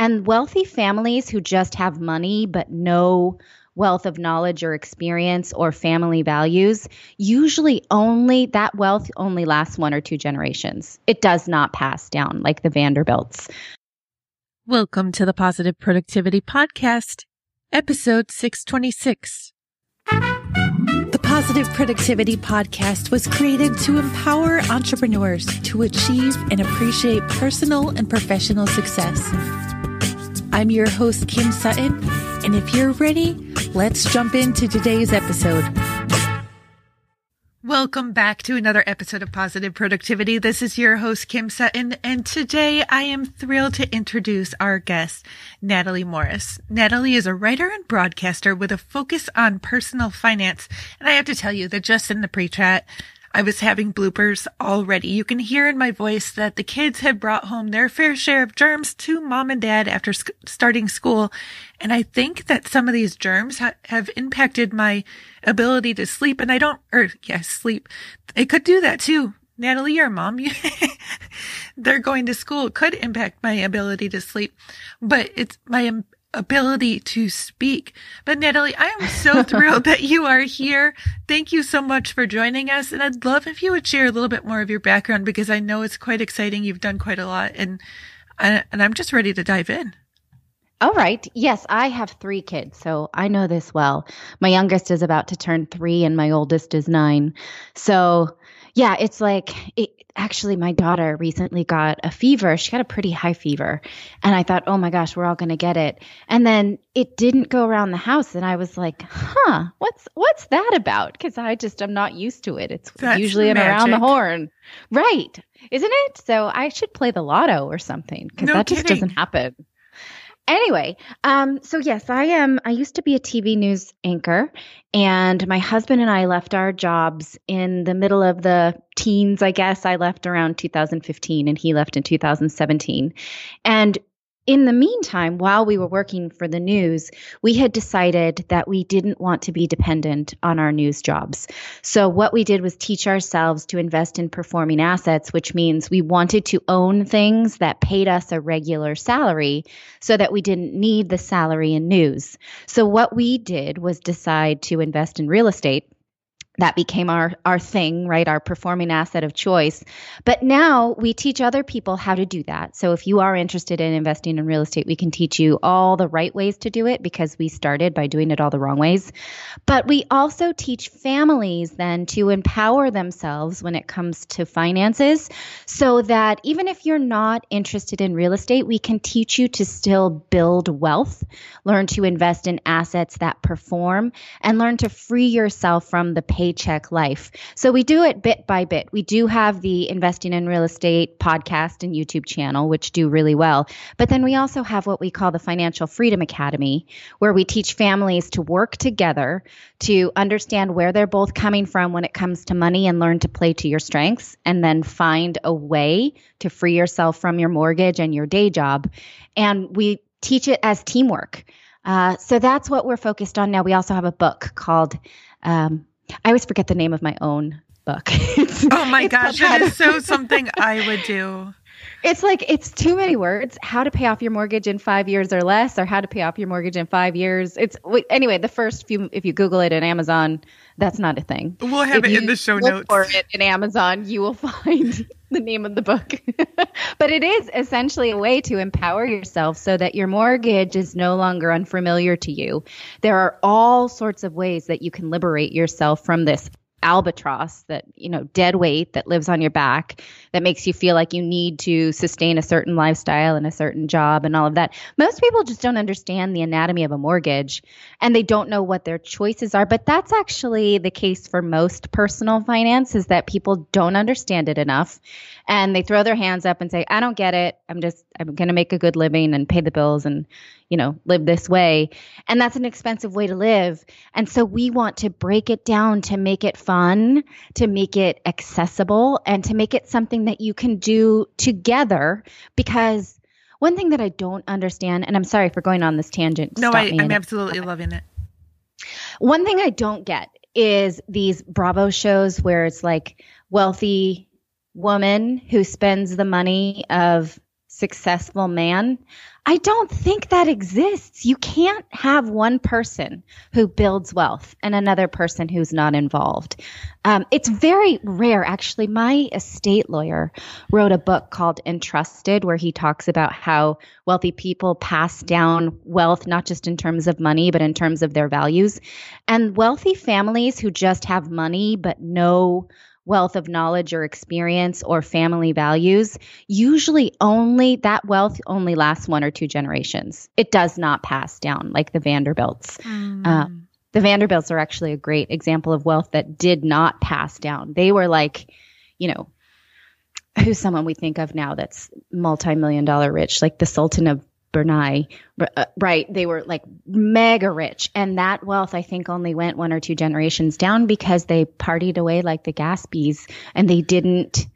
And wealthy families who just have money but no wealth of knowledge or experience or family values, usually only that wealth only lasts one or two generations. It does not pass down like the Vanderbilts. Welcome to the Positive Productivity Podcast, episode 626. The Positive Productivity Podcast was created to empower entrepreneurs to achieve and appreciate personal and professional success. I'm your host, Kim Sutton, and if you're ready, let's jump into today's episode. Welcome back to another episode of Positive Productivity. This is your host, Kim Sutton, and today I am thrilled to introduce our guest, Natalie Morris. Natalie is a writer and broadcaster with a focus on personal finance. And I have to tell you that just in the pre-chat, I was having bloopers already. You can hear in my voice that the kids had brought home their fair share of germs to mom and dad after sc- starting school. And I think that some of these germs ha- have impacted my ability to sleep. And I don't, or yes, sleep. It could do that too. Natalie, your mom, they're going to school it could impact my ability to sleep, but it's my ability to speak. But Natalie, I am so thrilled that you are here. Thank you so much for joining us. And I'd love if you would share a little bit more of your background because I know it's quite exciting. You've done quite a lot and, and I'm just ready to dive in. All right. Yes, I have three kids, so I know this well. My youngest is about to turn three, and my oldest is nine. So, yeah, it's like it, actually my daughter recently got a fever. She got a pretty high fever. And I thought, oh my gosh, we're all going to get it. And then it didn't go around the house. And I was like, huh, what's, what's that about? Cause I just, I'm not used to it. It's That's usually an around the horn. Right. Isn't it? So I should play the lotto or something because no that kidding. just doesn't happen. Anyway, um, so yes, I am. I used to be a TV news anchor, and my husband and I left our jobs in the middle of the teens, I guess. I left around 2015, and he left in 2017. And in the meantime, while we were working for the news, we had decided that we didn't want to be dependent on our news jobs. So, what we did was teach ourselves to invest in performing assets, which means we wanted to own things that paid us a regular salary so that we didn't need the salary in news. So, what we did was decide to invest in real estate that became our our thing right? Our performing asset of choice. But now we teach other people how to do that. So if you are interested in investing in real estate we can teach you all the right ways to do it because we started by doing it all the wrong ways. But we also teach families then to empower themselves when it comes to finances so that even if you're not interested in real estate we can teach you to still build wealth learn to invest in assets that perform and learn to free yourself from the paycheck life. So we do it bit by bit. We do have the Investing in Real Estate podcast and YouTube channel, which do really well. But then we also have what we call the Financial Freedom Academy, where we teach families to work together to understand where they're both coming from when it comes to money and learn to play to your strengths and then find a way to free yourself from your mortgage and your day job. And we teach it as teamwork. Uh, so that's what we're focused on now. We also have a book called um, I always forget the name of my own book. oh my gosh, that is so something I would do. It's like it's too many words. How to pay off your mortgage in five years or less, or how to pay off your mortgage in five years. It's anyway. The first few, if you Google it in Amazon, that's not a thing. We'll have if it in the show notes. For it in Amazon, you will find the name of the book. but it is essentially a way to empower yourself so that your mortgage is no longer unfamiliar to you. There are all sorts of ways that you can liberate yourself from this albatross that you know dead weight that lives on your back that makes you feel like you need to sustain a certain lifestyle and a certain job and all of that most people just don't understand the anatomy of a mortgage and they don't know what their choices are but that's actually the case for most personal finance is that people don't understand it enough and they throw their hands up and say i don't get it i'm just i'm going to make a good living and pay the bills and you know, live this way. And that's an expensive way to live. And so we want to break it down to make it fun, to make it accessible, and to make it something that you can do together. Because one thing that I don't understand, and I'm sorry for going on this tangent. No, I, am absolutely it. loving it. One thing I don't get is these Bravo shows where it's like wealthy woman who spends the money of successful man, I don't think that exists. You can't have one person who builds wealth and another person who's not involved. Um, it's very rare. Actually, my estate lawyer wrote a book called Entrusted, where he talks about how wealthy people pass down wealth, not just in terms of money, but in terms of their values. And wealthy families who just have money but no wealth of knowledge or experience or family values, usually only that wealth only lasts one or two generations. It does not pass down like the Vanderbilts. Mm. Uh, the Vanderbilts are actually a great example of wealth that did not pass down. They were like, you know, who's someone we think of now that's multi-million dollar rich, like the Sultan of Brunei, uh, right? They were like mega rich. And that wealth, I think, only went one or two generations down because they partied away like the Gatsbys and they didn't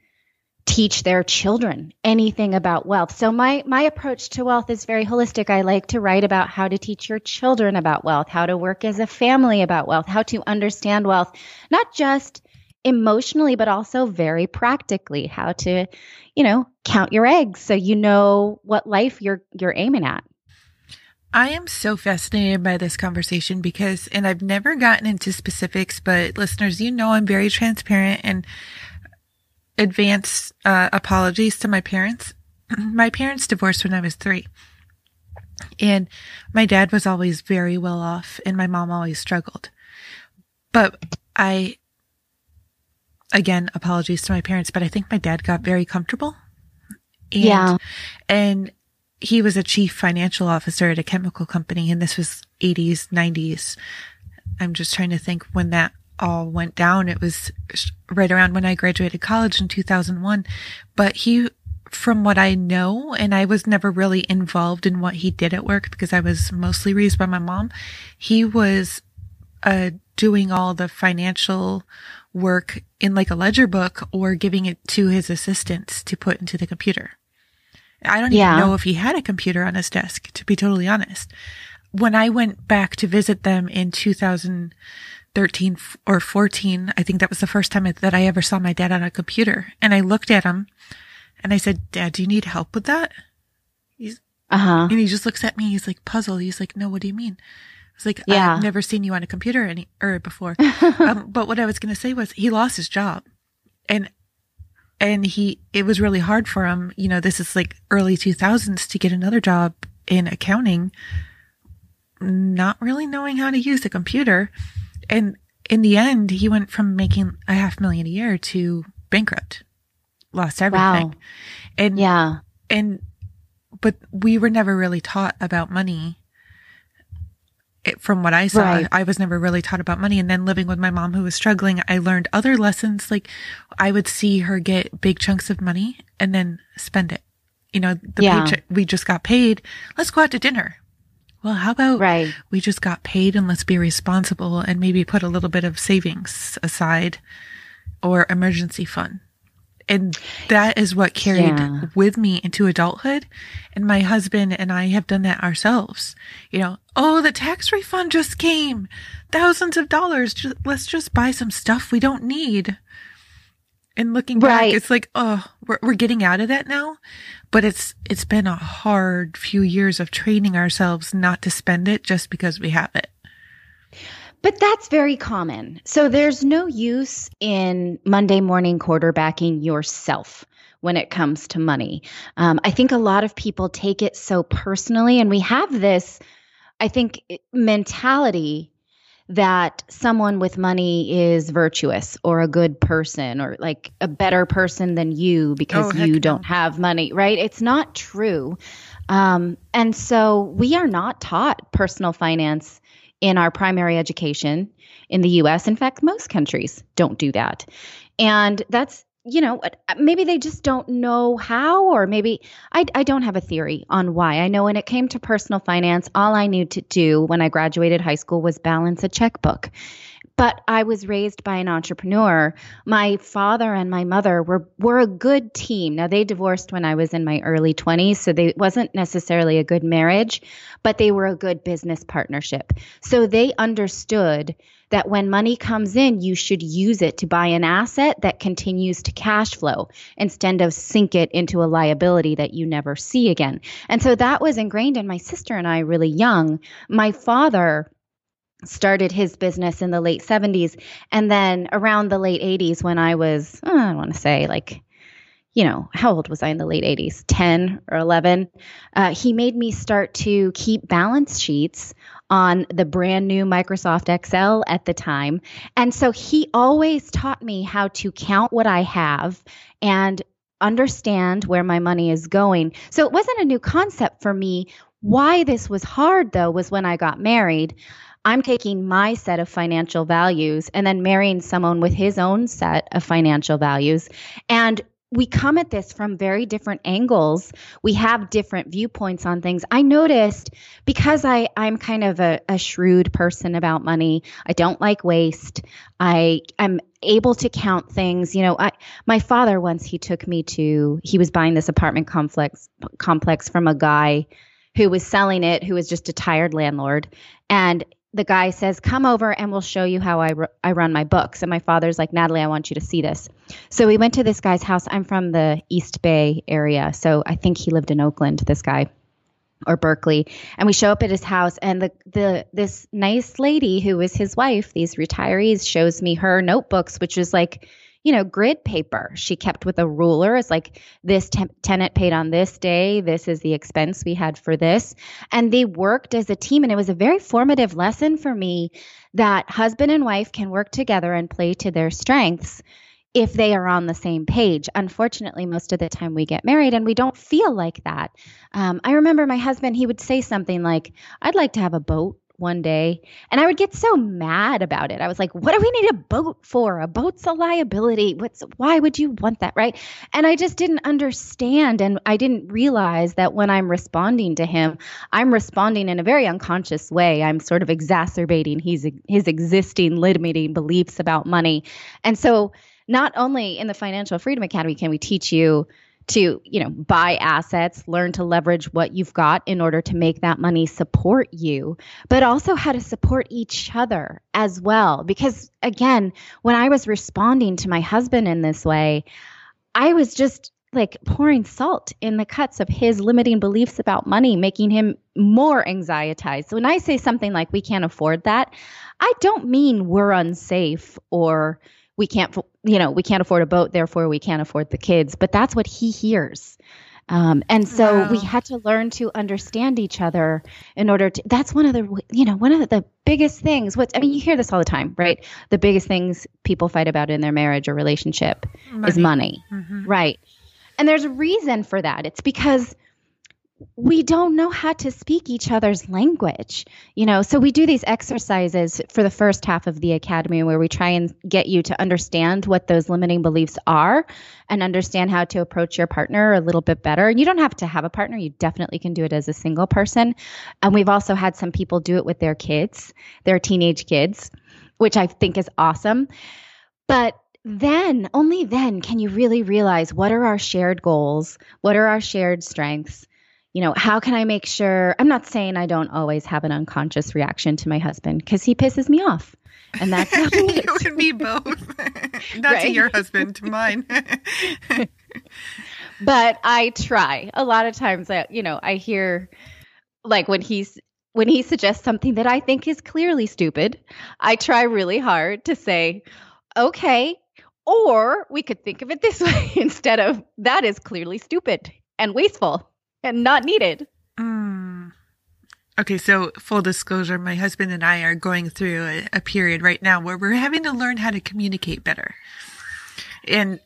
teach their children anything about wealth. So my my approach to wealth is very holistic. I like to write about how to teach your children about wealth, how to work as a family about wealth, how to understand wealth, not just emotionally but also very practically, how to, you know, count your eggs so you know what life you're you're aiming at. I am so fascinated by this conversation because, and I've never gotten into specifics, but listeners, you know, I'm very transparent and advance uh, apologies to my parents. my parents divorced when I was three. And my dad was always very well off and my mom always struggled. But I, again, apologies to my parents, but I think my dad got very comfortable and, yeah. And he was a chief financial officer at a chemical company, and this was 80s, 90s. I'm just trying to think when that all went down. It was right around when I graduated college in 2001. But he, from what I know, and I was never really involved in what he did at work because I was mostly raised by my mom, he was uh, doing all the financial work in like a ledger book or giving it to his assistants to put into the computer. I don't yeah. even know if he had a computer on his desk, to be totally honest. When I went back to visit them in 2013 or 14, I think that was the first time that I ever saw my dad on a computer. And I looked at him and I said, Dad, do you need help with that? He's, uh-huh. and he just looks at me. He's like puzzled. He's like, no, what do you mean? Was like, yeah. I've never seen you on a computer any or before. um, but what I was going to say was he lost his job, and and he it was really hard for him. You know, this is like early two thousands to get another job in accounting, not really knowing how to use a computer, and in the end, he went from making a half million a year to bankrupt, lost everything, wow. and yeah, and but we were never really taught about money it, from what I saw, right. I was never really taught about money. And then living with my mom who was struggling, I learned other lessons. Like I would see her get big chunks of money and then spend it. You know, the yeah. paycheck, we just got paid. Let's go out to dinner. Well, how about right. we just got paid and let's be responsible and maybe put a little bit of savings aside or emergency fund. And that is what carried yeah. with me into adulthood. And my husband and I have done that ourselves. You know, oh, the tax refund just came. Thousands of dollars. Just, let's just buy some stuff we don't need. And looking right. back, it's like, oh, we're, we're getting out of that now. But it's, it's been a hard few years of training ourselves not to spend it just because we have it. But that's very common. So there's no use in Monday morning quarterbacking yourself when it comes to money. Um, I think a lot of people take it so personally, and we have this, I think, mentality that someone with money is virtuous or a good person or like a better person than you because oh, you don't no. have money, right? It's not true. Um, and so we are not taught personal finance in our primary education in the US. In fact, most countries don't do that. And that's, you know, uh, uh, maybe they just don't know how, or maybe I, I don't have a theory on why. I know when it came to personal finance, all I knew to do when I graduated high school was balance a checkbook. But I was raised by an entrepreneur. My father and my mother were were a good team. Now they divorced when I was in my early 20s, so they wasn't necessarily a good marriage, but they were a good business partnership. So they understood that when money comes in, you should use it to buy an asset that continues to cash flow instead of sink it into a liability that you never see again. And so that was ingrained in my sister and I really young. My father started his business in the late 70s and then around the late 80s when i was oh, i want to say like you know how old was i in the late 80s 10 or 11 uh, he made me start to keep balance sheets on the brand new microsoft excel at the time. And so he always taught me how to count what i have and understand where my money is going. So it wasn't a new concept for me. Why this was hard though was when i got married I'm taking my set of financial values and then marrying someone with his own set of financial values. And we come at this from very different angles. We have different viewpoints on things. I noticed because I, I'm kind of a, a shrewd person about money. I don't like waste. I am able to count things. You know, I my father once he took me to he was buying this apartment complex complex from a guy who was selling it, who was just a tired landlord. And the guy says, "Come over and we'll show you how I, I run my books." And my father's like, "Natalie, I want you to see this." So we went to this guy's house. I'm from the East Bay area, so I think he lived in Oakland. This guy or Berkeley, and we show up at his house, and the the this nice lady who is his wife, these retirees, shows me her notebooks, which is like you know, grid paper she kept with a ruler. It's like this te- tenant paid on this day. This is the expense we had for this. And they worked as a team. And it was a very formative lesson for me that husband and wife can work together and play to their strengths if they are on the same page. Unfortunately, most of the time we get married and we don't feel like that. Um, I remember my husband, he would say something like, I'd like to have a boat one day and I would get so mad about it. I was like, what do we need a boat for? A boat's a liability. What's why would you want that, right? And I just didn't understand and I didn't realize that when I'm responding to him, I'm responding in a very unconscious way. I'm sort of exacerbating his his existing limiting beliefs about money. And so not only in the Financial Freedom Academy can we teach you to you know buy assets learn to leverage what you've got in order to make that money support you but also how to support each other as well. Because again when i was responding to my husband in this way i was just like pouring salt in the cuts of his limiting beliefs about money making him more anxietized. So when i say something like we can't afford that i don't mean we're unsafe or we can't you know we can't afford a boat therefore we can't afford the kids. But that's what he hears. Um, and so wow. we had to learn to understand each other in order to that's one of the you know one of the biggest things. What i mean you hear this all the time right? The biggest things people fight about in their marriage or relationship money. is money. Mm-hmm. right. And there's a reason for that. It's because we don't know how to speak each other's language you know? So we do these exercises for the first half of the academy where we try and get you to understand what those limiting beliefs are and understand how to approach your partner a little bit better. And you don't have to have a partner. You definitely can do it as a single person. And we've also had some people do it with their kids their teenage kids which i think is awesome. But then only then can you really realize what are our shared goals? What are our shared strengths you know, how can I make sure? I'm not saying I don't always have an unconscious reaction to my husband because he pisses me off. And that's it would be both. not right? to your husband, to mine. but I try. A lot of times I, you know, I hear like when he's when he suggests something that I think is clearly stupid, I try really hard to say, okay, or we could think of it this way instead of that is clearly stupid and wasteful and not needed. Mm. Okay, so full disclosure, my husband and I are going through a, a, period right now where we're having to learn how to communicate better. And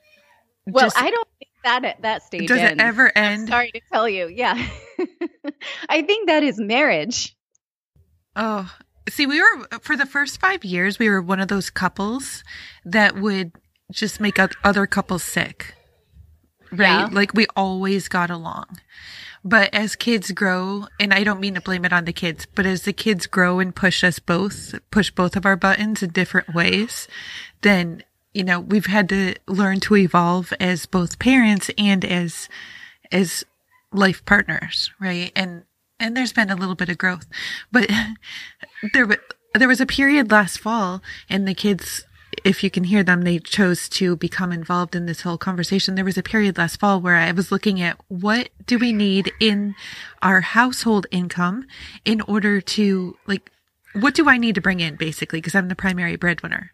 well, just, I don't think that at that stage does ends. it ever end. I'm sorry to tell you, yeah. I think that is marriage. Oh, see, we were for the first five years, we were one of those couples that would just make other couples sick right? Yeah. Like we always got along. But as kids grow, and I don't mean to blame it on the kids, but as the kids grow and push us both, push both of our buttons in different ways, then, you know, we've had to learn to evolve as both parents and as, as life partners, right? And, and there's been a little bit of growth, but there, there was a period last fall and the kids if you can hear them, they chose to become involved in this whole conversation. There was a period last fall where I was looking at what do we need in our household income in order to like, what do I need to bring in basically? Because I'm the primary breadwinner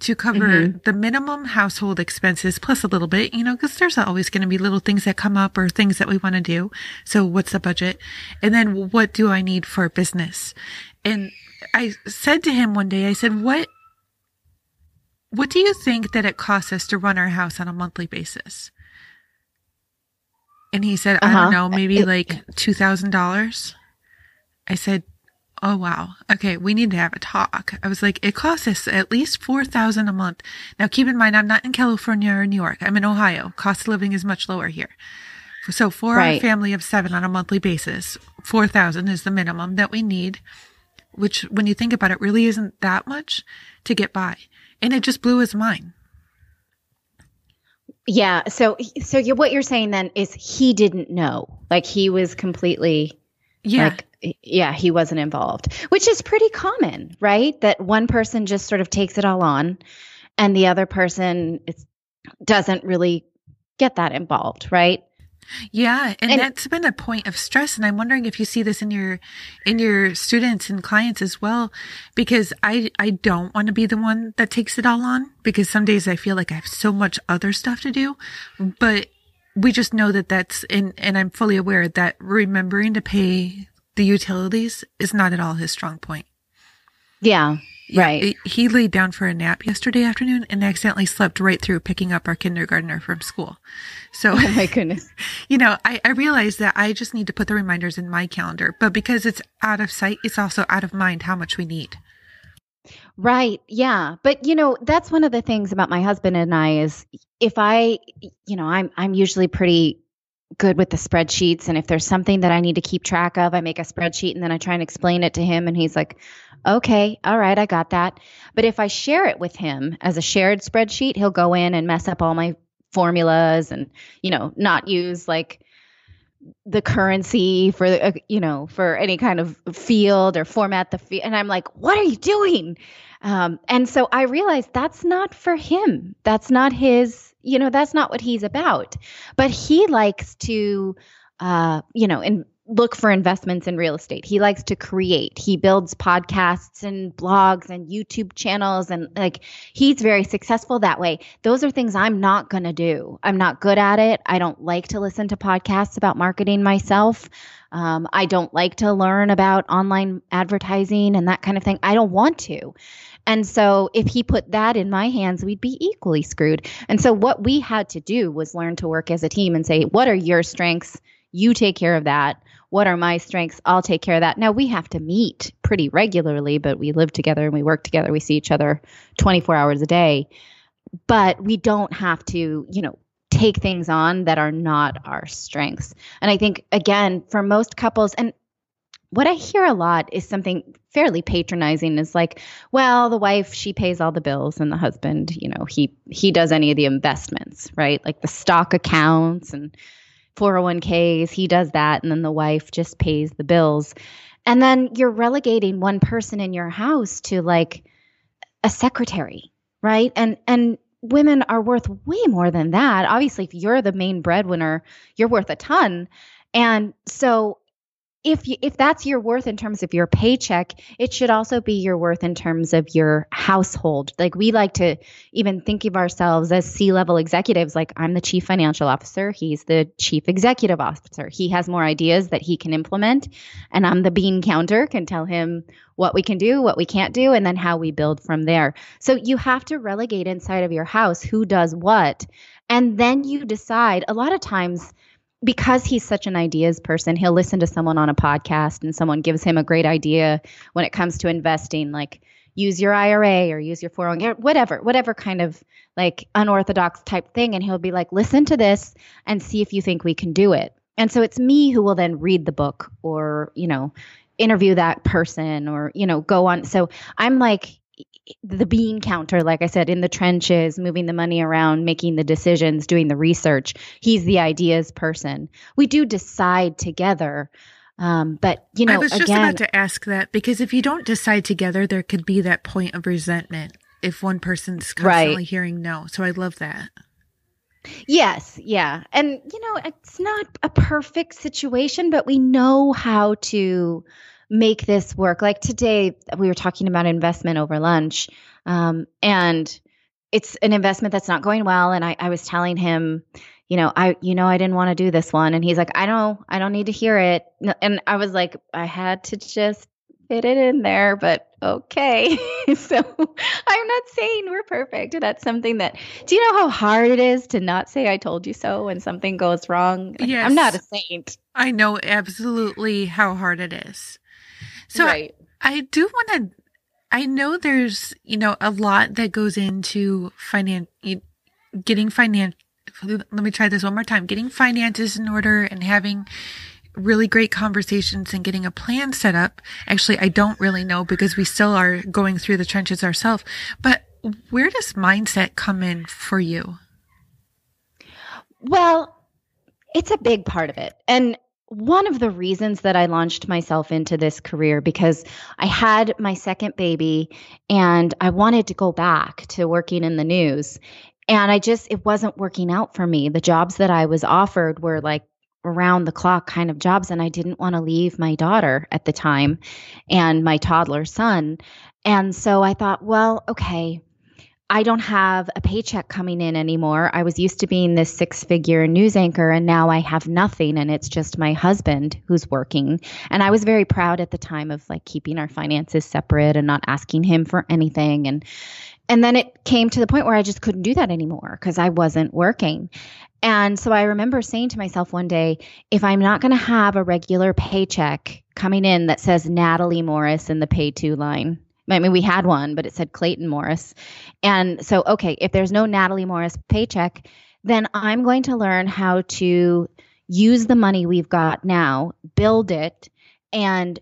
to cover mm-hmm. the minimum household expenses plus a little bit, you know, because there's always going to be little things that come up or things that we want to do. So what's the budget? And then what do I need for business? And I said to him one day, I said, what what do you think that it costs us to run our house on a monthly basis? And he said, I Uh-huh. don't know, maybe It- like $2,000. I said, Oh wow. Okay, we need to have a talk. I was like, it costs us at least 4000 a month. Now keep in mind I'm not in California or New York. I'm in Ohio. Cost of living is much lower here. So for our Right. family of 7 on a monthly basis, 4000 is the minimum that we need, which when you think about it really isn't that much to get by. And it just blew his mind. Yeah. So, so you, what you're saying then is he didn't know. Like he was completely Yeah. like yeah he wasn't involved which is pretty common right that one person just sort of takes it all on and the other person doesn't really get that involved right Yeah, and, And- that's been a point of stress and I'm wondering if you see this in your in your students and clients as well because I I don't want to be the one that takes it all on because some days I feel like I have so much other stuff to do but we just know that that's and and I'm fully aware that remembering to pay the utilities is not at all his strong point. yeah Yeah, right it- he laid down for a nap yesterday afternoon and accidentally slept right through picking up our kindergartner from school. So oh my goodness you know, I, I realize that I just need to put the reminders in my calendar, but because it's out of sight, it's also out of mind how much we need. Right. Yeah. But you know, that's one of the things about my husband and I is if I, you know, I'm I'm usually pretty good with the spreadsheets and if there's something that I need to keep track of, I make a spreadsheet and then I try and explain it to him and he's like, "Okay, all right, I got that." But if I share it with him as a shared spreadsheet, he'll go in and mess up all my formulas and, you know, not use like the currency for uh, you know for any kind of field or format the field and i'm like what are you doing? Um, and so i realized that's not for him. That's not his you know that's not what he's about. But he likes to uh, you know and look for investments in real estate. He likes to create. He builds podcasts and blogs and youtube channels and like he's very successful that way. Those are things i'm not going to do. I'm not good at it. I don't like to listen to podcasts about marketing myself. Um, i don't like to learn about online advertising and that kind of thing. I don't want to. And so if he put that in my hands, we'd be equally screwed. And so what we had to do was learn to work as a team and say, what are your strengths? You take care of that. What are my strengths? I'll take care of that. Now we have to meet pretty regularly, but we live together and we work together. We see each other 24 hours a day. But we don't have to, you know, take things on that are not our strengths. And I think again, for most couples and what I hear a lot is something fairly patronizing is like, well, the wife, she pays all the bills and the husband, you know, he he does any of the investments, right? Like the stock accounts and 401ks, he does that and then the wife just pays the bills. And then you're relegating one person in your house to like a secretary, right? And and women are worth way more than that. Obviously, if you're the main breadwinner, you're worth a ton. And so if you, if that's your worth in terms of your paycheck, it should also be your worth in terms of your household. Like we like to even think of ourselves as C-level executives like I'm the chief financial officer, he's the chief executive officer. He has more ideas that he can implement and I'm the bean counter, can tell him what we can do, what we can't do and then how we build from there. So you have to relegate inside of your house who does what and then you decide a lot of times because he's such an ideas person, he'll listen to someone on a podcast and someone gives him a great idea when it comes to investing. Like, use your IRA or use your 401k, whatever, whatever kind of like unorthodox type thing. And he'll be like, listen to this and see if you think we can do it. And so it's me who will then read the book or, you know, interview that person or, you know, go on. So I'm like, the bean counter, like I said, in the trenches, moving the money around, making the decisions, doing the research. He's the ideas person. We do decide together. Um, but you know, I was just again, about to ask that because if you don't decide together, there could be that point of resentment if one person's constantly right. hearing no. So I love that. Yes, yeah. And you know, it's not a perfect situation, but we know how to make this work. Like today, we were talking about investment over lunch, um, and it's an investment that's not going well. And I, I was telling him, you know, I, you know, I didn't want to do this one, and he's like, I don't, I don't need to hear it. And I was like, I had to just fit it in there, but okay. so I'm not saying we're perfect. That's something that, do you know how hard it is to not say I told you so when something goes wrong? Yes. I'm not a saint. I know absolutely how hard it is. So right. I, I do want to, I know there's, you know, a lot that goes into finance, getting finance. Let me try this one more time. Getting finances in order and having really great conversations and getting a plan set up. Actually, I don't really know because we still are going through the trenches ourselves. But where does mindset come in for you? Well, it's a big part of it. And one of the reasons that I launched myself into this career because I had my second baby and I wanted to go back to working in the news. And I just, it wasn't working out for me. The jobs that I was offered were like around the clock kind of jobs. And I didn't want to leave my daughter at the time and my toddler son. And so I thought, well, okay, I don't have a paycheck coming in anymore. I was used to being this six figure news anchor, and now I have nothing, and it's just my husband who's working. And I was very proud at the time of like keeping our finances separate and not asking him for anything. And and then it came to the point where I just couldn't do that anymore because I wasn't working. And so I remember saying to myself one day, if I'm not going to have a regular paycheck coming in that says Natalie Morris in the pay to line, I mean, we had one, but it said Clayton Morris. And so, okay, if there's no Natalie Morris paycheck, then I'm going to learn how to use the money we've got now, build it, and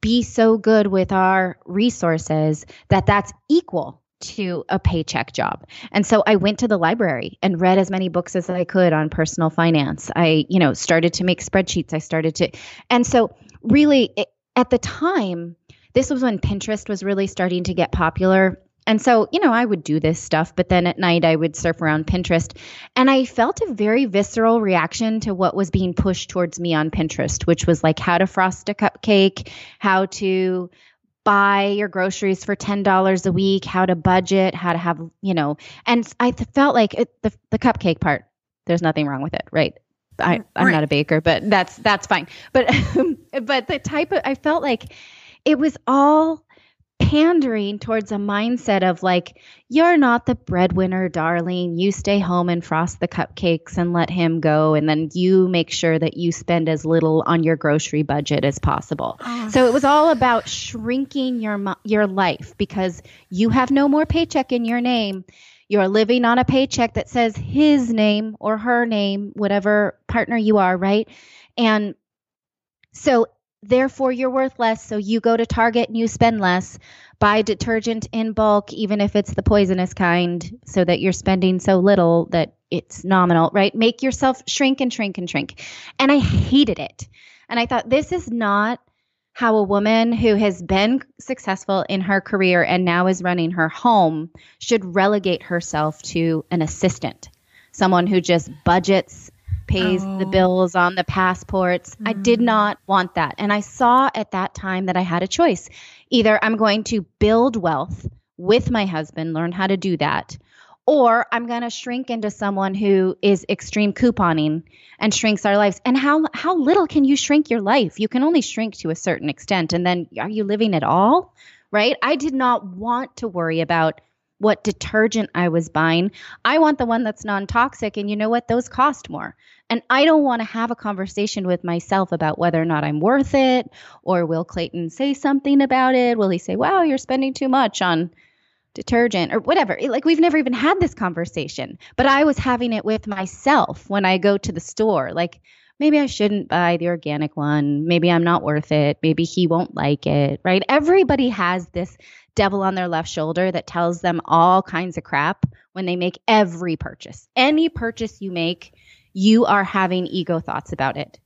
be so good with our resources that that's equal to a paycheck job. And so I went to the library and read as many books as I could on personal finance. I, you know, started to make spreadsheets. I started to, and so really it, at the time, this was when Pinterest was really starting to get popular. And so, you know, I would do this stuff, but then at night I would surf around Pinterest. And I felt a very visceral reaction to what was being pushed towards me on Pinterest, which was like how to frost a cupcake, how to buy your groceries for $10 a week, how to budget, how to have, you know, and I felt like it, the, the cupcake part, there's nothing wrong with it, right? I, I'm right. not a baker, but that's, that's fine. But, but the type of, I felt like it was all pandering towards a mindset of like, you're not the breadwinner, darling. You stay home and frost the cupcakes and let him go. And then you make sure that you spend as little on your grocery budget as possible. Oh. So it was all about shrinking your, your life because you have no more paycheck in your name. You're living on a paycheck that says his name or her name, whatever partner you are, right? And so therefore you're worth less. So you go to Target and you spend less. Buy detergent in bulk, even if it's the poisonous kind, so that you're spending so little that it's nominal, right? Make yourself shrink and shrink and shrink. And I hated it. And I thought, this is not how a woman who has been successful in her career and now is running her home should relegate herself to an assistant, someone who just budgets pays oh. the bills on the passports. Mm. I did mm. not want that. And I saw at that time that I had a choice. Either I'm going to build wealth with my husband, learn how to do that, or I'm going to shrink into someone who is extreme couponing and shrinks our lives. And how how little can you shrink your life? You can only shrink to a certain extent and then are you living at all? Right? I did not want to worry about what detergent I was buying. I want the one that's non toxic. And you know what? Those cost more. And I don't want to have a conversation with myself about whether or not I'm worth it or will Clayton say something about it? Will he say, wow, you're spending too much on detergent or whatever? Like, we've never even had this conversation, but I was having it with myself when I go to the store. Like, maybe I shouldn't buy the organic one. Maybe I'm not worth it. Maybe he won't like it, right? Everybody has this devil on their left shoulder that tells them all kinds of crap when they make every purchase. Any purchase you make, you are having ego thoughts about it.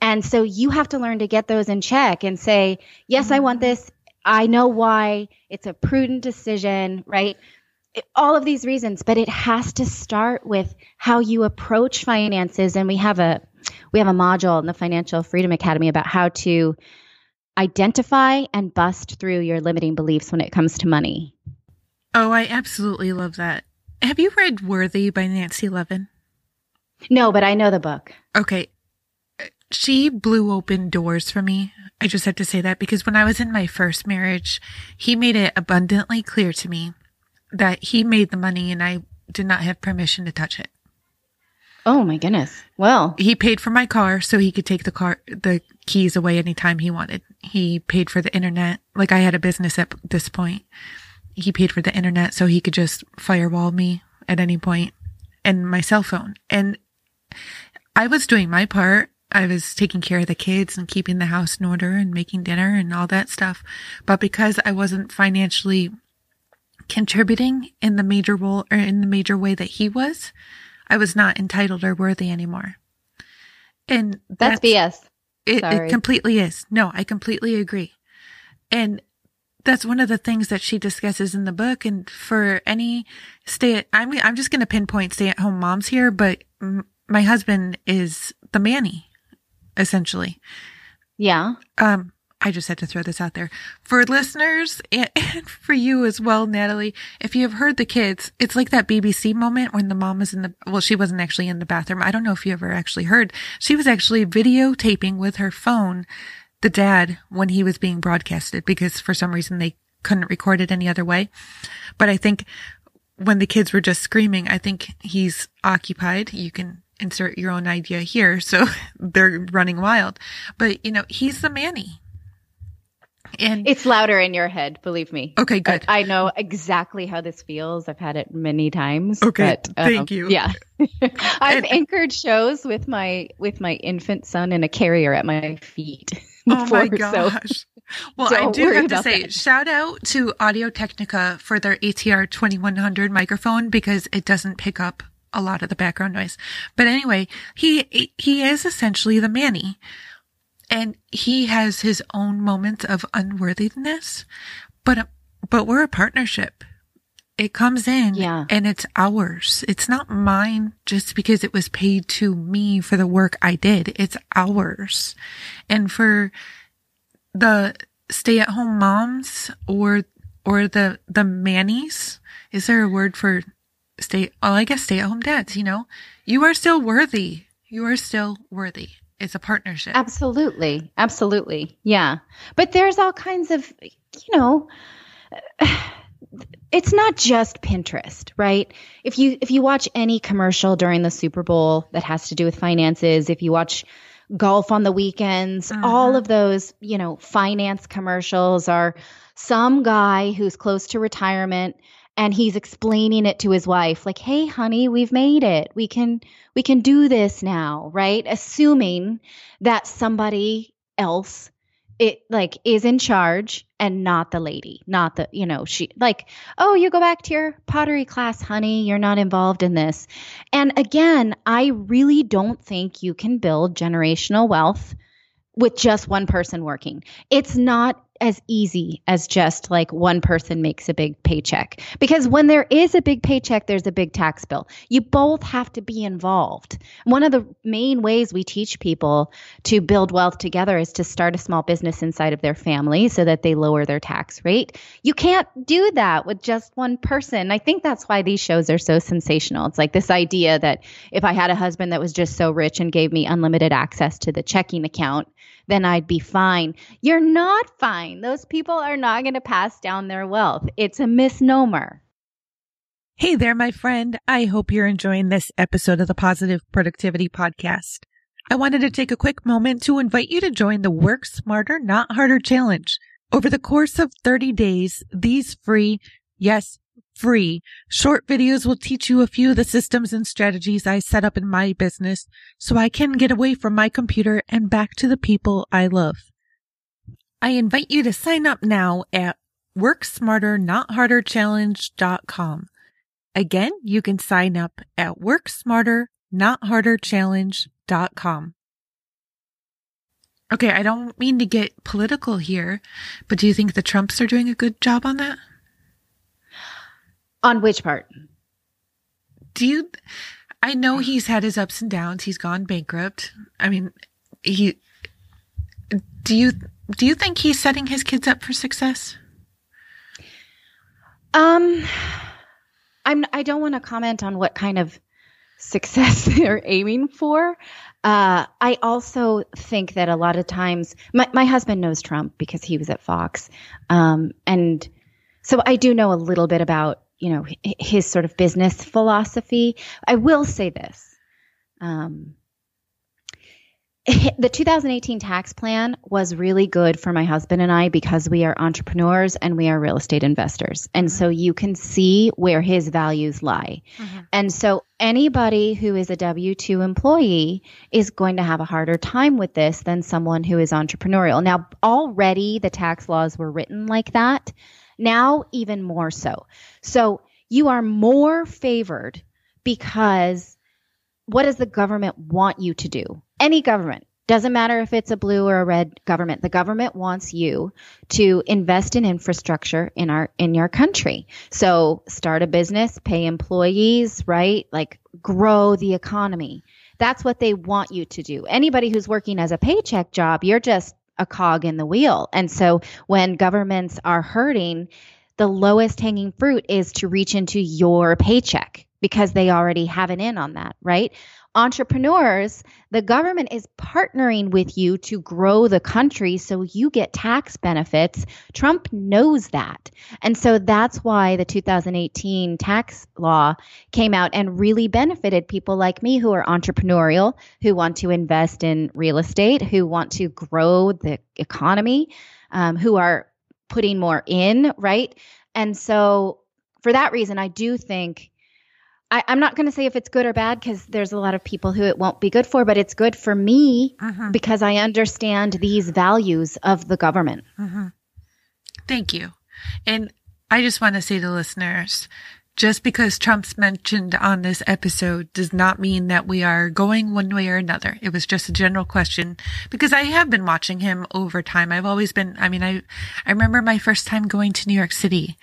And so you have to learn to get those in check and say, yes, I want mm-hmm. this. I know why. It's a prudent decision, right? all of these reasons, but it has to start with how you approach finances. And we have a we have a module in the Financial Freedom Academy about how to identify and bust through your limiting beliefs when it comes to money. Oh, I absolutely love that. Have you read Worthy by Nancy Levin? No, but I know the book. Okay. She blew open doors for me. I just have to say that because when I was in my first marriage, he made it abundantly clear to me that he made the money and I did not have permission to touch it. Oh my goodness. Well, he paid for my car so he could take the car, the keys away anytime he wanted. He paid for the internet. Like I had a business at this point. He paid for the internet so he could just firewall me at any point and my cell phone. And I was doing my part. I was taking care of the kids and keeping the house in order and making dinner and all that stuff. But because I wasn't financially contributing in the major role or in the major way that he was, I was not entitled or worthy anymore. And that's, that's BS. It, it completely is. No, I completely agree. And that's one of the things that she discusses in the book. And for any stay at, I mean, I'm just going to pinpoint stay at home moms here, but m- my husband is the manny, essentially. Yeah. Um, I just had to throw this out there for listeners and, for you as well, Natalie. If you have heard the kids, it's like that BBC moment when the mom was in the, well, she wasn't actually in the bathroom. I don't know if you ever actually heard. She was actually videotaping with her phone the dad when he was being broadcasted because for some reason they couldn't record it any other way. But I think when the kids were just screaming, I think he's occupied. You can insert your own idea here. So they're running wild, but you know, he's the manny and it's louder in your head, believe me. Okay, good. I, I know exactly how this feels. I've had it many times. Okay, but, um, thank you. Yeah, I've and, anchored shows with my with my infant son in a carrier at my feet. oh my gosh. So well, I do have to say, that. shout out to Audio Technica for their ATR 2100 microphone because it doesn't pick up a lot of the background noise. But anyway, he he is essentially the Manny and he has his own moments of unworthiness, but, but we're a partnership. It comes in yeah. and it's ours. It's not mine just because it was paid to me for the work I did. It's ours. And for the stay at home moms or, or the, the mannies, is there a word for stay? Oh, I guess stay at home dads, you know, you are still worthy. You are still worthy it's a partnership. Absolutely. Absolutely. Yeah. But there's all kinds of, you know, it's not just Pinterest, right? If you if you watch any commercial during the Super Bowl that has to do with finances, if you watch golf on the weekends, uh-huh. all of those, you know, finance commercials are some guy who's close to retirement and he's explaining it to his wife like hey honey we've made it. We can we can do this now right? Assuming that somebody else it like is in charge and not the lady not the you know she like oh you go back to your pottery class honey. You're not involved in this. And again i really don't think you can build generational wealth with just one person working. It's not as easy as just like one person makes a big paycheck. Because when there is a big paycheck, there's a big tax bill. You both have to be involved. One of the main ways we teach people to build wealth together is to start a small business inside of their family so that they lower their tax rate. You can't do that with just one person. I think that's why these shows are so sensational. It's like this idea that if I had a husband that was just so rich and gave me unlimited access to the checking account, then I'd be fine. You're not fine. Those people are not going to pass down their wealth. It's a misnomer. Hey there, my friend. I hope you're enjoying this episode of the Positive Productivity Podcast. I wanted to take a quick moment to invite you to join the Work Smarter, Not Harder Challenge. Over the course of 30 days, these free, yes, free short videos will teach you a few of the systems and strategies I set up in my business so I can get away from my computer and back to the people I love. I invite you to sign up now at worksmarternotharderchallenge.com. Again, you can sign up at worksmarternotharderchallenge.com. Okay, I don't mean to get political here, but do you think the Trumps are doing a good job on that? On which part? Do you I know he's had his ups and downs. He's gone bankrupt. I mean, he do you do you think he's setting his kids up for success? Um I'm I don't want to comment on what kind of success they're aiming for. Uh, I also think that a lot of times my, my husband knows Trump because he was at Fox. Um, and so I do know a little bit about, you know, his sort of business philosophy. I will say this. Um, the 2018 tax plan was really good for my husband and I because we are entrepreneurs and we are real estate investors. And mm-hmm. so you can see where his values lie. Mm-hmm. And so anybody who is a W 2 employee is going to have a harder time with this than someone who is entrepreneurial. Now, already the tax laws were written like that. Now, even more so. So you are more favored because what does the government want you to do? any government. Doesn't matter if it's a blue or a red government. The government wants you to invest in infrastructure in our in your country. So start a business pay employees right? Like grow the economy. That's what they want you to do. Anybody who's working as a paycheck job you're just a cog in the wheel and so when governments are hurting the lowest hanging fruit is to reach into your paycheck because they already have an in on that, right? Entrepreneurs, the government is partnering with you to grow the country so you get tax benefits. Trump knows that. And so that's why the 2018 tax law came out and really benefited people like me who are entrepreneurial, who want to invest in real estate, who want to grow the economy, um, who are putting more in, right? And so for that reason, I do think I, am not going to say if it's good or bad because there's a lot of people who it won't be good for, but it's good for me uh-huh. because I understand these values of the government. Uh-huh. Thank you. And I just want to say to listeners, just because Trump's mentioned on this episode does not mean that we are going one way or another. It was just a general question because I have been watching him over time. I've always been, I mean, I, I remember my first time going to New York City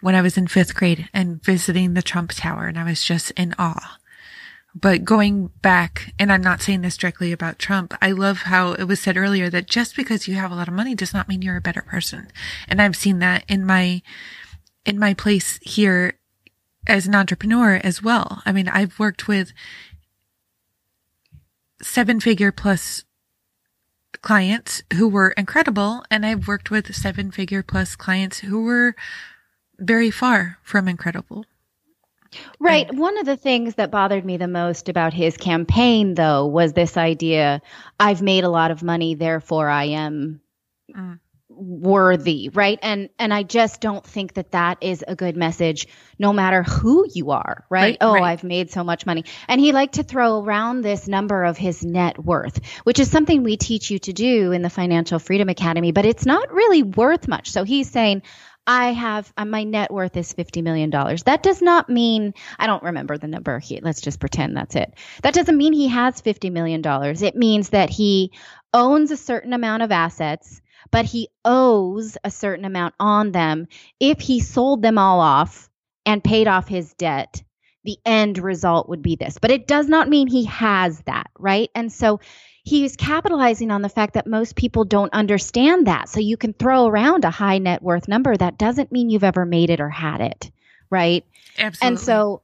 when I was in fifth grade and visiting the Trump Tower and I was just in awe. But going back, and I'm not saying this directly about Trump, I love how it was said earlier that just because you have a lot of money does not mean you're a better person. And I've seen that in my, in my place here as an entrepreneur as well. I mean, I've worked with seven figure plus clients who were incredible. And I've worked with seven figure plus clients who were very far from incredible. Right. And- One of the things that bothered me the most about his campaign, though, was this idea I've made a lot of money, therefore I am. Mm. worthy right and and i just don't think that that is a good message no matter who you are right, right oh right. i've made so much money and he liked to throw around this number of his net worth which is something we teach you to do in the financial freedom academy but it's not really worth much so he's saying I have uh, my net worth is $50 million. That does not mean, I don't remember the number. He, let's just pretend that's it. That doesn't mean he has $50 million. It means that he owns a certain amount of assets, but he owes a certain amount on them. If he sold them all off and paid off his debt, the end result would be this. But it does not mean he has that, right? And so he's capitalizing on the fact that most people don't understand that. So you can throw around a high net worth number. That doesn't mean you've ever made it or had it. Right. Absolutely. And so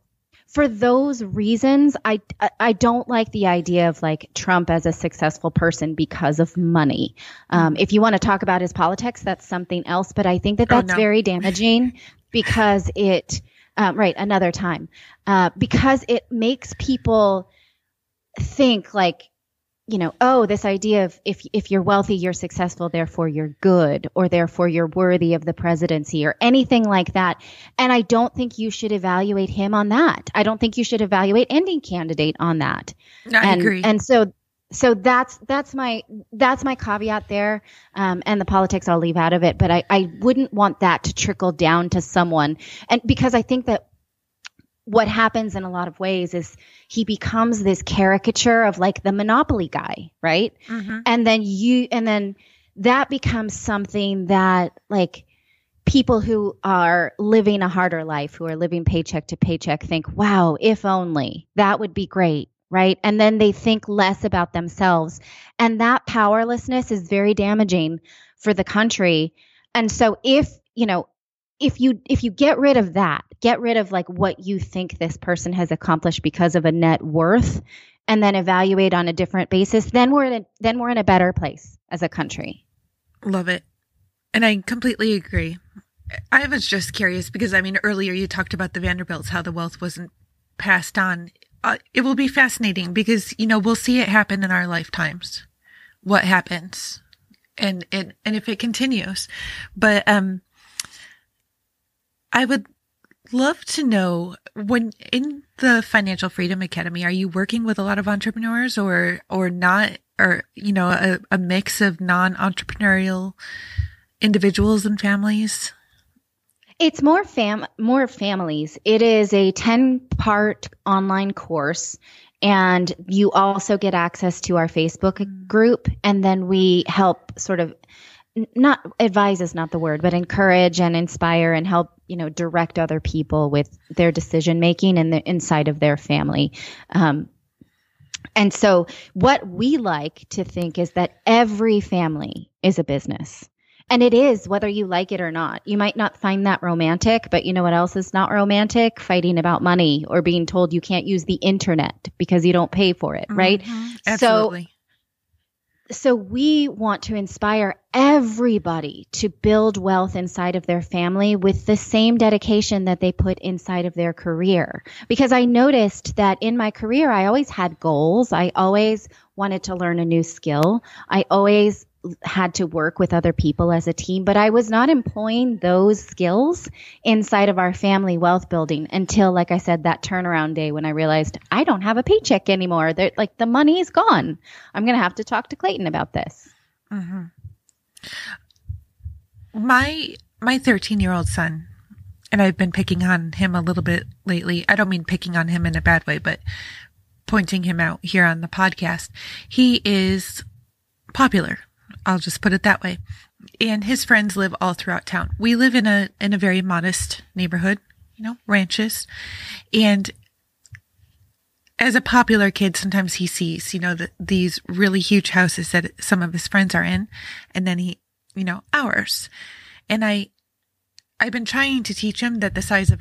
for those reasons, I, I don't like the idea of like Trump as a successful person because of money. Um, if you want to talk about his politics, that's something else. But I think that that's oh, no. very damaging because it um, right, another time, uh, because it makes people think like, you know, oh, this idea of if if you're wealthy, you're successful, therefore you're good, or therefore you're worthy of the presidency, or anything like that. And I don't think you should evaluate him on that. I don't think you should evaluate any candidate on that. I and, agree. And so so that's that's my that's my caveat there um, and the politics i'll leave out of it but I, I wouldn't want that to trickle down to someone and because i think that what happens in a lot of ways is he becomes this caricature of like the monopoly guy right? Mhm. and then you and then that becomes something that like people who are living a harder life who are living paycheck to paycheck think wow if only. That would be great right? And then they think less about themselves. And that powerlessness is very damaging for the country. And so if you know if you if you get rid of that get rid of like what you think this person has accomplished because of a net worth and then evaluate on a different basis then we're in a then we're in a better place as a country Love it. And I completely agree. I was just curious because I mean, earlier you talked about the Vanderbilts, how the wealth wasn't passed on. Uh, it will be fascinating because, you know, we'll see it happen in our lifetimes. What happens and, and, and if it continues. But, um, I would love to know when in the Financial Freedom Academy, are you working with a lot of entrepreneurs or, or not, or, you know, a, a mix of non-entrepreneurial individuals and families? It's more fam more families. It is a 10 part online course and you also get access to our Facebook mm. group and then we help sort of not advise is not the word, but encourage and inspire and help, you know, direct other people with their decision making and the inside of their family. Um, and so what we like to think is that every family is a business. And it is, whether you like it or not. You might not find that romantic, but you know what else is not romantic? Fighting about money or being told you can't use the internet because you don't pay for it, right? Mhm. So- Absolutely. So we want to inspire everybody to build wealth inside of their family with the same dedication that they put inside of their career. Because I noticed that in my career, I always had goals. I always wanted to learn a new skill. I always had to work with other people as a team, but I was not employing those skills inside of our family wealth building until, like I said, that turnaround day when I realized I don't have a paycheck anymore. They're, like the money is gone. I'm going to have to talk to Clayton about this. hmm My my 13 year old son, and I've been picking on him a little bit lately. I don't mean picking on him in a bad way, but pointing him out here on the podcast. He is popular. I'll just put it that way. And his friends live all throughout town. We live in a in a very modest neighborhood, you know, ranches. And as a popular kid, sometimes he sees, you know, the, these really huge houses that some of his friends are in, and then he, you know, ours. And I, I've been trying to teach him that the size of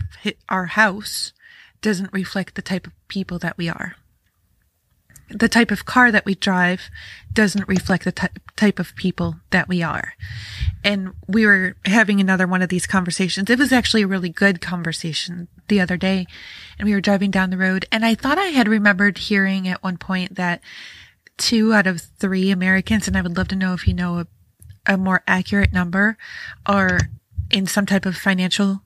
our house doesn't reflect the type of people that we are. The type of car that we drive doesn't reflect the ty- type of people that we are. And we were having another one of these conversations. It was actually a really good conversation the other day. And we were driving down the road. And I thought I had remembered hearing at one point that two out of three Americans, and I would love to know if you know a, a more accurate number, are in some type of financial,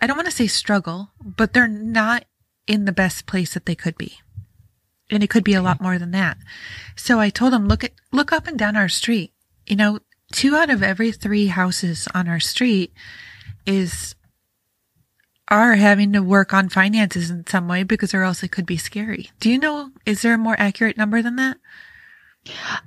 I don't want to say struggle, but they're not in the best place that they could be. And it could be a lot more than that. So I told him, look at, look up and down our street. You know, two out of every three houses on our street is are having to work on finances in some way because or else it could be scary. Do you know is there a more accurate number than that?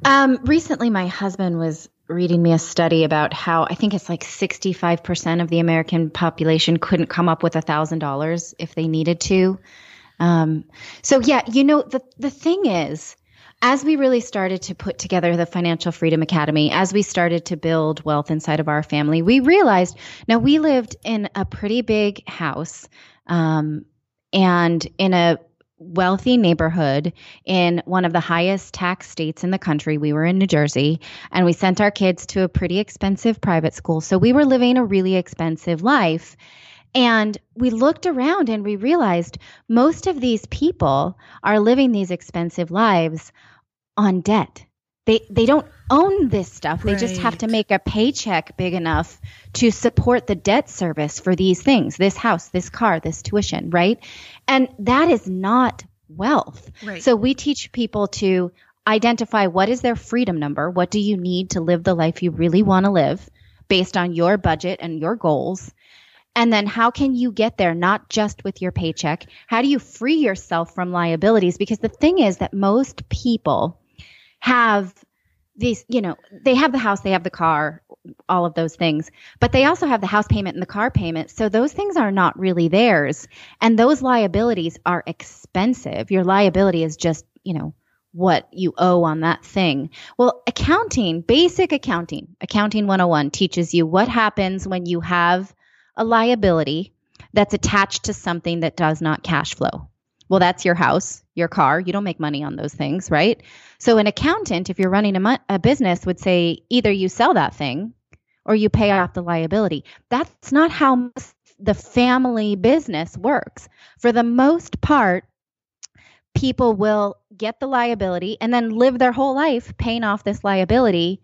Um, recently, my husband was reading me a study about how I think it's like 65% of the American population couldn't come up with a thousand dollars if they needed to. Um, so yeah, you know, the, the thing is, as we really started to put together the Financial Freedom Academy, as we started to build wealth inside of our family, we realized now we lived in a pretty big house, um, and in a wealthy neighborhood in one of the highest tax states in the country. We were in New Jersey and we sent our kids to a pretty expensive private school. So we were living a really expensive life. And we looked around and we realized most of these people are living these expensive lives on debt. They they don't own this stuff. They just have to make a paycheck big enough to support the debt service for these things, this house, this car, this tuition, right? And that is not wealth. Right. So we teach people to identify what is their freedom number? What do you need to live the life you really want to live based on your budget and your goals? And then how can you get there, not just with your paycheck? How do you free yourself from liabilities? Because the thing is that most people have these, you know, they have the house, they have the car, all of those things, but they also have the house payment and the car payment. So those things are not really theirs. And those liabilities are expensive. Your liability is just, you know, what you owe on that thing. Well, accounting, basic accounting, accounting 101 teaches you what happens when you have a liability that's attached to something that does not cash flow. Well, that's your house, your car. You don't make money on those things, right? So, an accountant, if you're running a, a business, would say either you sell that thing or you pay off the liability. That's not how the family business works. For the most part, people will get the liability and then live their whole life paying off this liability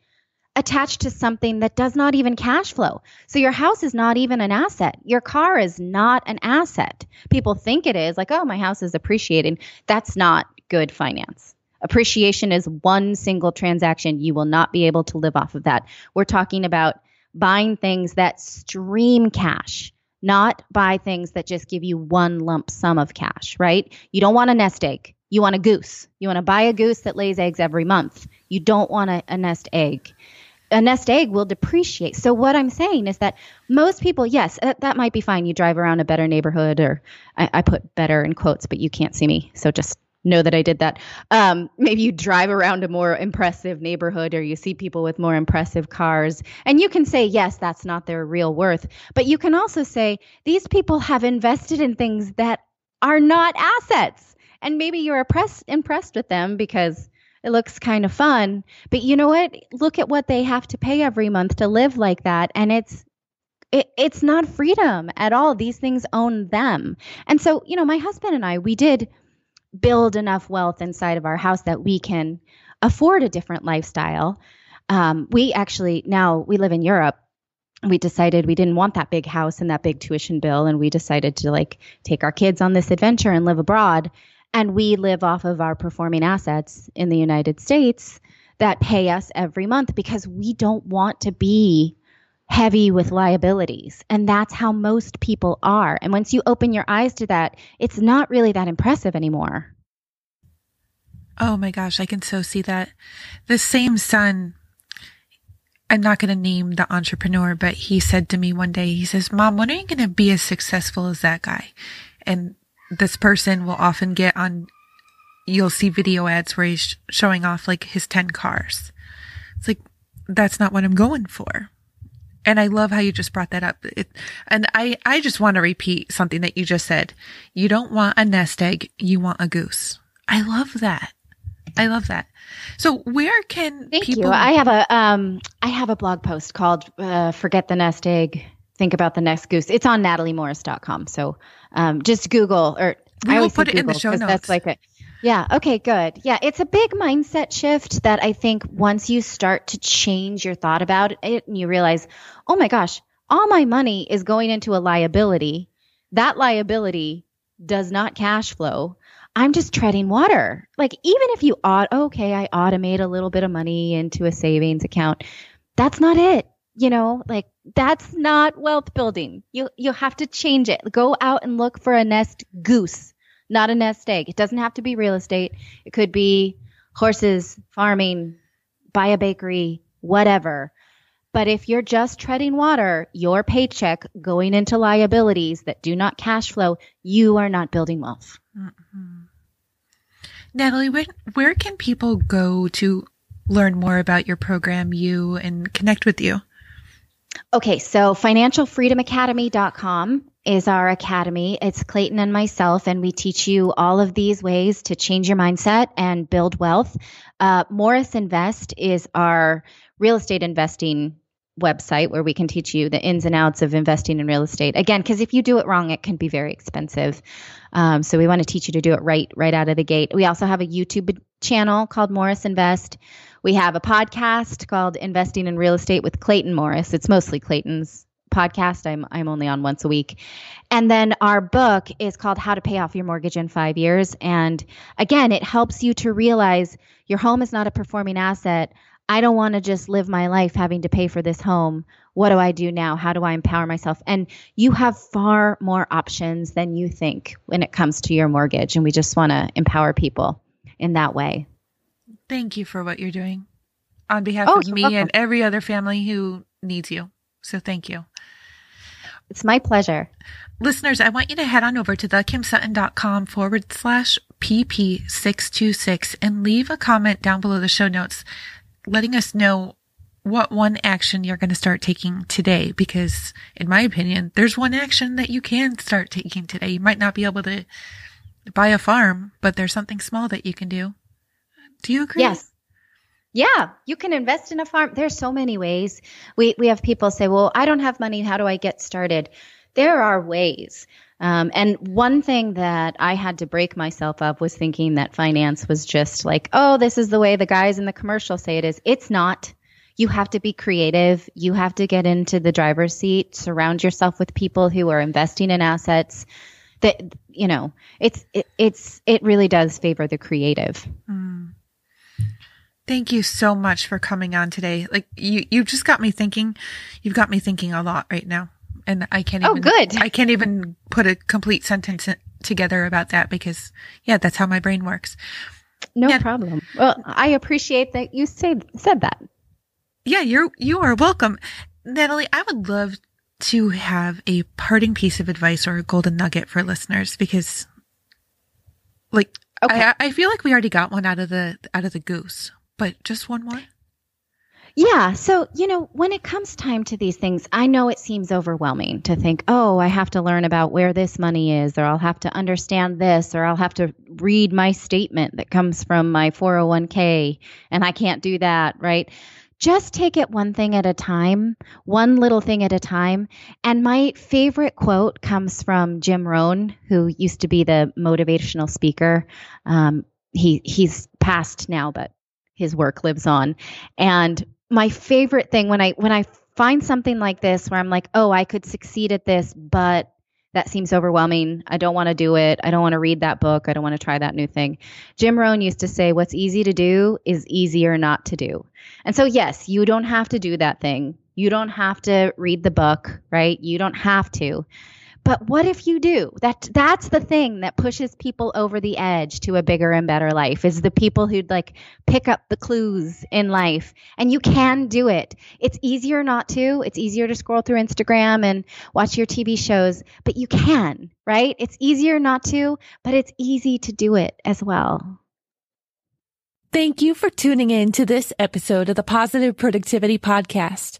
attached to something that does not even cash flow. So your house is not even an asset. Your car is not an asset. People think it is like, oh, my house is appreciating. That's not good finance. Appreciation is one single transaction. You will not be able to live off of that. We're talking about buying things that stream cash, not buy things that just give you one lump sum of cash, right? You don't want a nest egg. You want a goose. You want to buy a goose that lays eggs every month. You don't want a, a nest egg a nest egg will depreciate. So what I'm saying is that most people, yes, that, that might be fine. You drive around a better neighborhood, or I, I, put better in quotes, but you can't see me, so just know that I did that. Um, maybe you drive around a more impressive neighborhood, or you see people with more impressive cars, and you can say yes, that's not their real worth. But you can also say these people have invested in things that are not assets, and maybe you're impressed impressed with them because it looks kind of fun. But you know what? Look at what they have to pay every month to live like that. And it's it, it's not freedom at all. These things own them. And so, you know, my husband and I, we did build enough wealth inside of our house that we can afford a different lifestyle. Um, we actually now we live in Europe. We decided we didn't want that big house and that big tuition bill, and we decided to like take our kids on this adventure and live abroad and we live off of our performing assets in the United States that pay us every month because we don't want to be heavy with liabilities. And that's how most people are. And once you open your eyes to that, it's not really that impressive anymore. Oh my gosh, I can so see that. The same son, I'm not going to name the entrepreneur, but he said to me one day, he says, Mom, when are you going to be as successful as that guy? And this person will often get on, you'll see video ads where he's showing off like his 10 cars. It's like, that's not what I'm going for. And I love how you just brought that up. It, and I, I just want to repeat something that you just said. You don't want a nest egg. You want a goose. I love that. I love that. So where can Thank people? You. I have a um I have a blog post called uh, "Forget the Nest Egg, Think About the Next Goose." It's on nataliemorris.com. So um, just Google or we I will put it Google in the show notes. That's like a yeah. Okay. Good. Yeah. It's a big mindset shift that I think once you start to change your thought about it and you realize, oh my gosh, all my money is going into a liability. That liability does not cash flow. I'm just treading water. Like even if you aut okay, I automate a little bit of money into a savings account. That's not it you know, like that's not wealth building. You you have to change it. Go out and look for a nest goose, not a nest egg. It doesn't have to be real estate. It could be horses, farming, buy a bakery, whatever. But if you're just treading water, your paycheck going into liabilities that do not cash flow, you are not building wealth. Mm-hmm. Natalie, where, where can people go to learn more about your program, you, and connect with you? Okay, so financialfreedomacademy.com is our academy. It's Clayton and myself, and we teach you all of these ways to change your mindset and build wealth. Uh, Morris Invest is our real estate investing website where we can teach you the ins and outs of investing in real estate. Again, because if you do it wrong, it can be very expensive. Um, so we want to teach you to do it right, right out of the gate. We also have a YouTube channel called Morris Invest. We have a podcast called Investing in Real Estate with Clayton Morris. It's mostly Clayton's podcast. I'm I'm only on once a week. And then our book is called How to Pay Off Your Mortgage in 5 Years and again, it helps you to realize your home is not a performing asset. I don't want to just live my life having to pay for this home. What do I do now? How do I empower myself? And you have far more options than you think when it comes to your mortgage and we just want to empower people in that way. Thank you for what you're doing on behalf oh, of me welcome. and every other family who needs you. So thank you. It's my pleasure. Listeners, I want you to head on over to thekimsutton.com forward slash PP626 and leave a comment down below the show notes letting us know what one action you're going to start taking today. Because in my opinion, there's one action that you can start taking today. You might not be able to buy a farm, but there's something small that you can do. Do you agree? Yes. Yeah, you can invest in a farm. There's so many ways. We we have people say, "Well, I don't have money. How do I get started?" There are ways. Um, and one thing that I had to break myself of was thinking that finance was just like, oh, this is the way the guys in the commercial say it is. It's not. You have to be creative. You have to get into the driver's seat, surround yourself with people who are investing in assets that, you know, it's, it, it's, it really does favor the creative. Mm. Thank you so much for coming on today. Like you, you've just got me thinking. You've got me thinking a lot right now, and I can't. Oh, even, Oh, good. I can't even put a complete sentence together about that because, yeah, that's how my brain works. No problem. Well, I appreciate that you said said that. Yeah, you're you are welcome, Natalie. I would love to have a parting piece of advice or a golden nugget for listeners because, like, okay. I, I feel like we already got one out of the out of the goose but just one more? Yeah. So, you know, when it comes time to these things, I know it seems overwhelming to think, oh, I have to learn about where this money is, or I'll have to understand this, or I'll have to read my statement that comes from my 401k, and I can't do that, right? Just take it one thing at a time, one little thing at a time. And my favorite quote comes from Jim Rohn, who used to be the motivational speaker. Um, he he's passed now, but his work lives on. And my favorite thing when I when I find something like this where I'm like, "Oh, I could succeed at this, but that seems overwhelming. I don't want to do it. I don't want to read that book. I don't want to try that new thing." Jim Rohn used to say, "What's easy to do is easier not to do." And so, yes, you don't have to do that thing. You don't have to read the book, right? You don't have to. But what if you do? That that's the thing that pushes people over the edge to a bigger and better life is the people who'd like pick up the clues in life. And you can do it. It's easier not to. It's easier to scroll through Instagram and watch your TV shows, but you can, right? It's easier not to, but it's easy to do it as well. Thank you for tuning in to this episode of the Positive Productivity Podcast.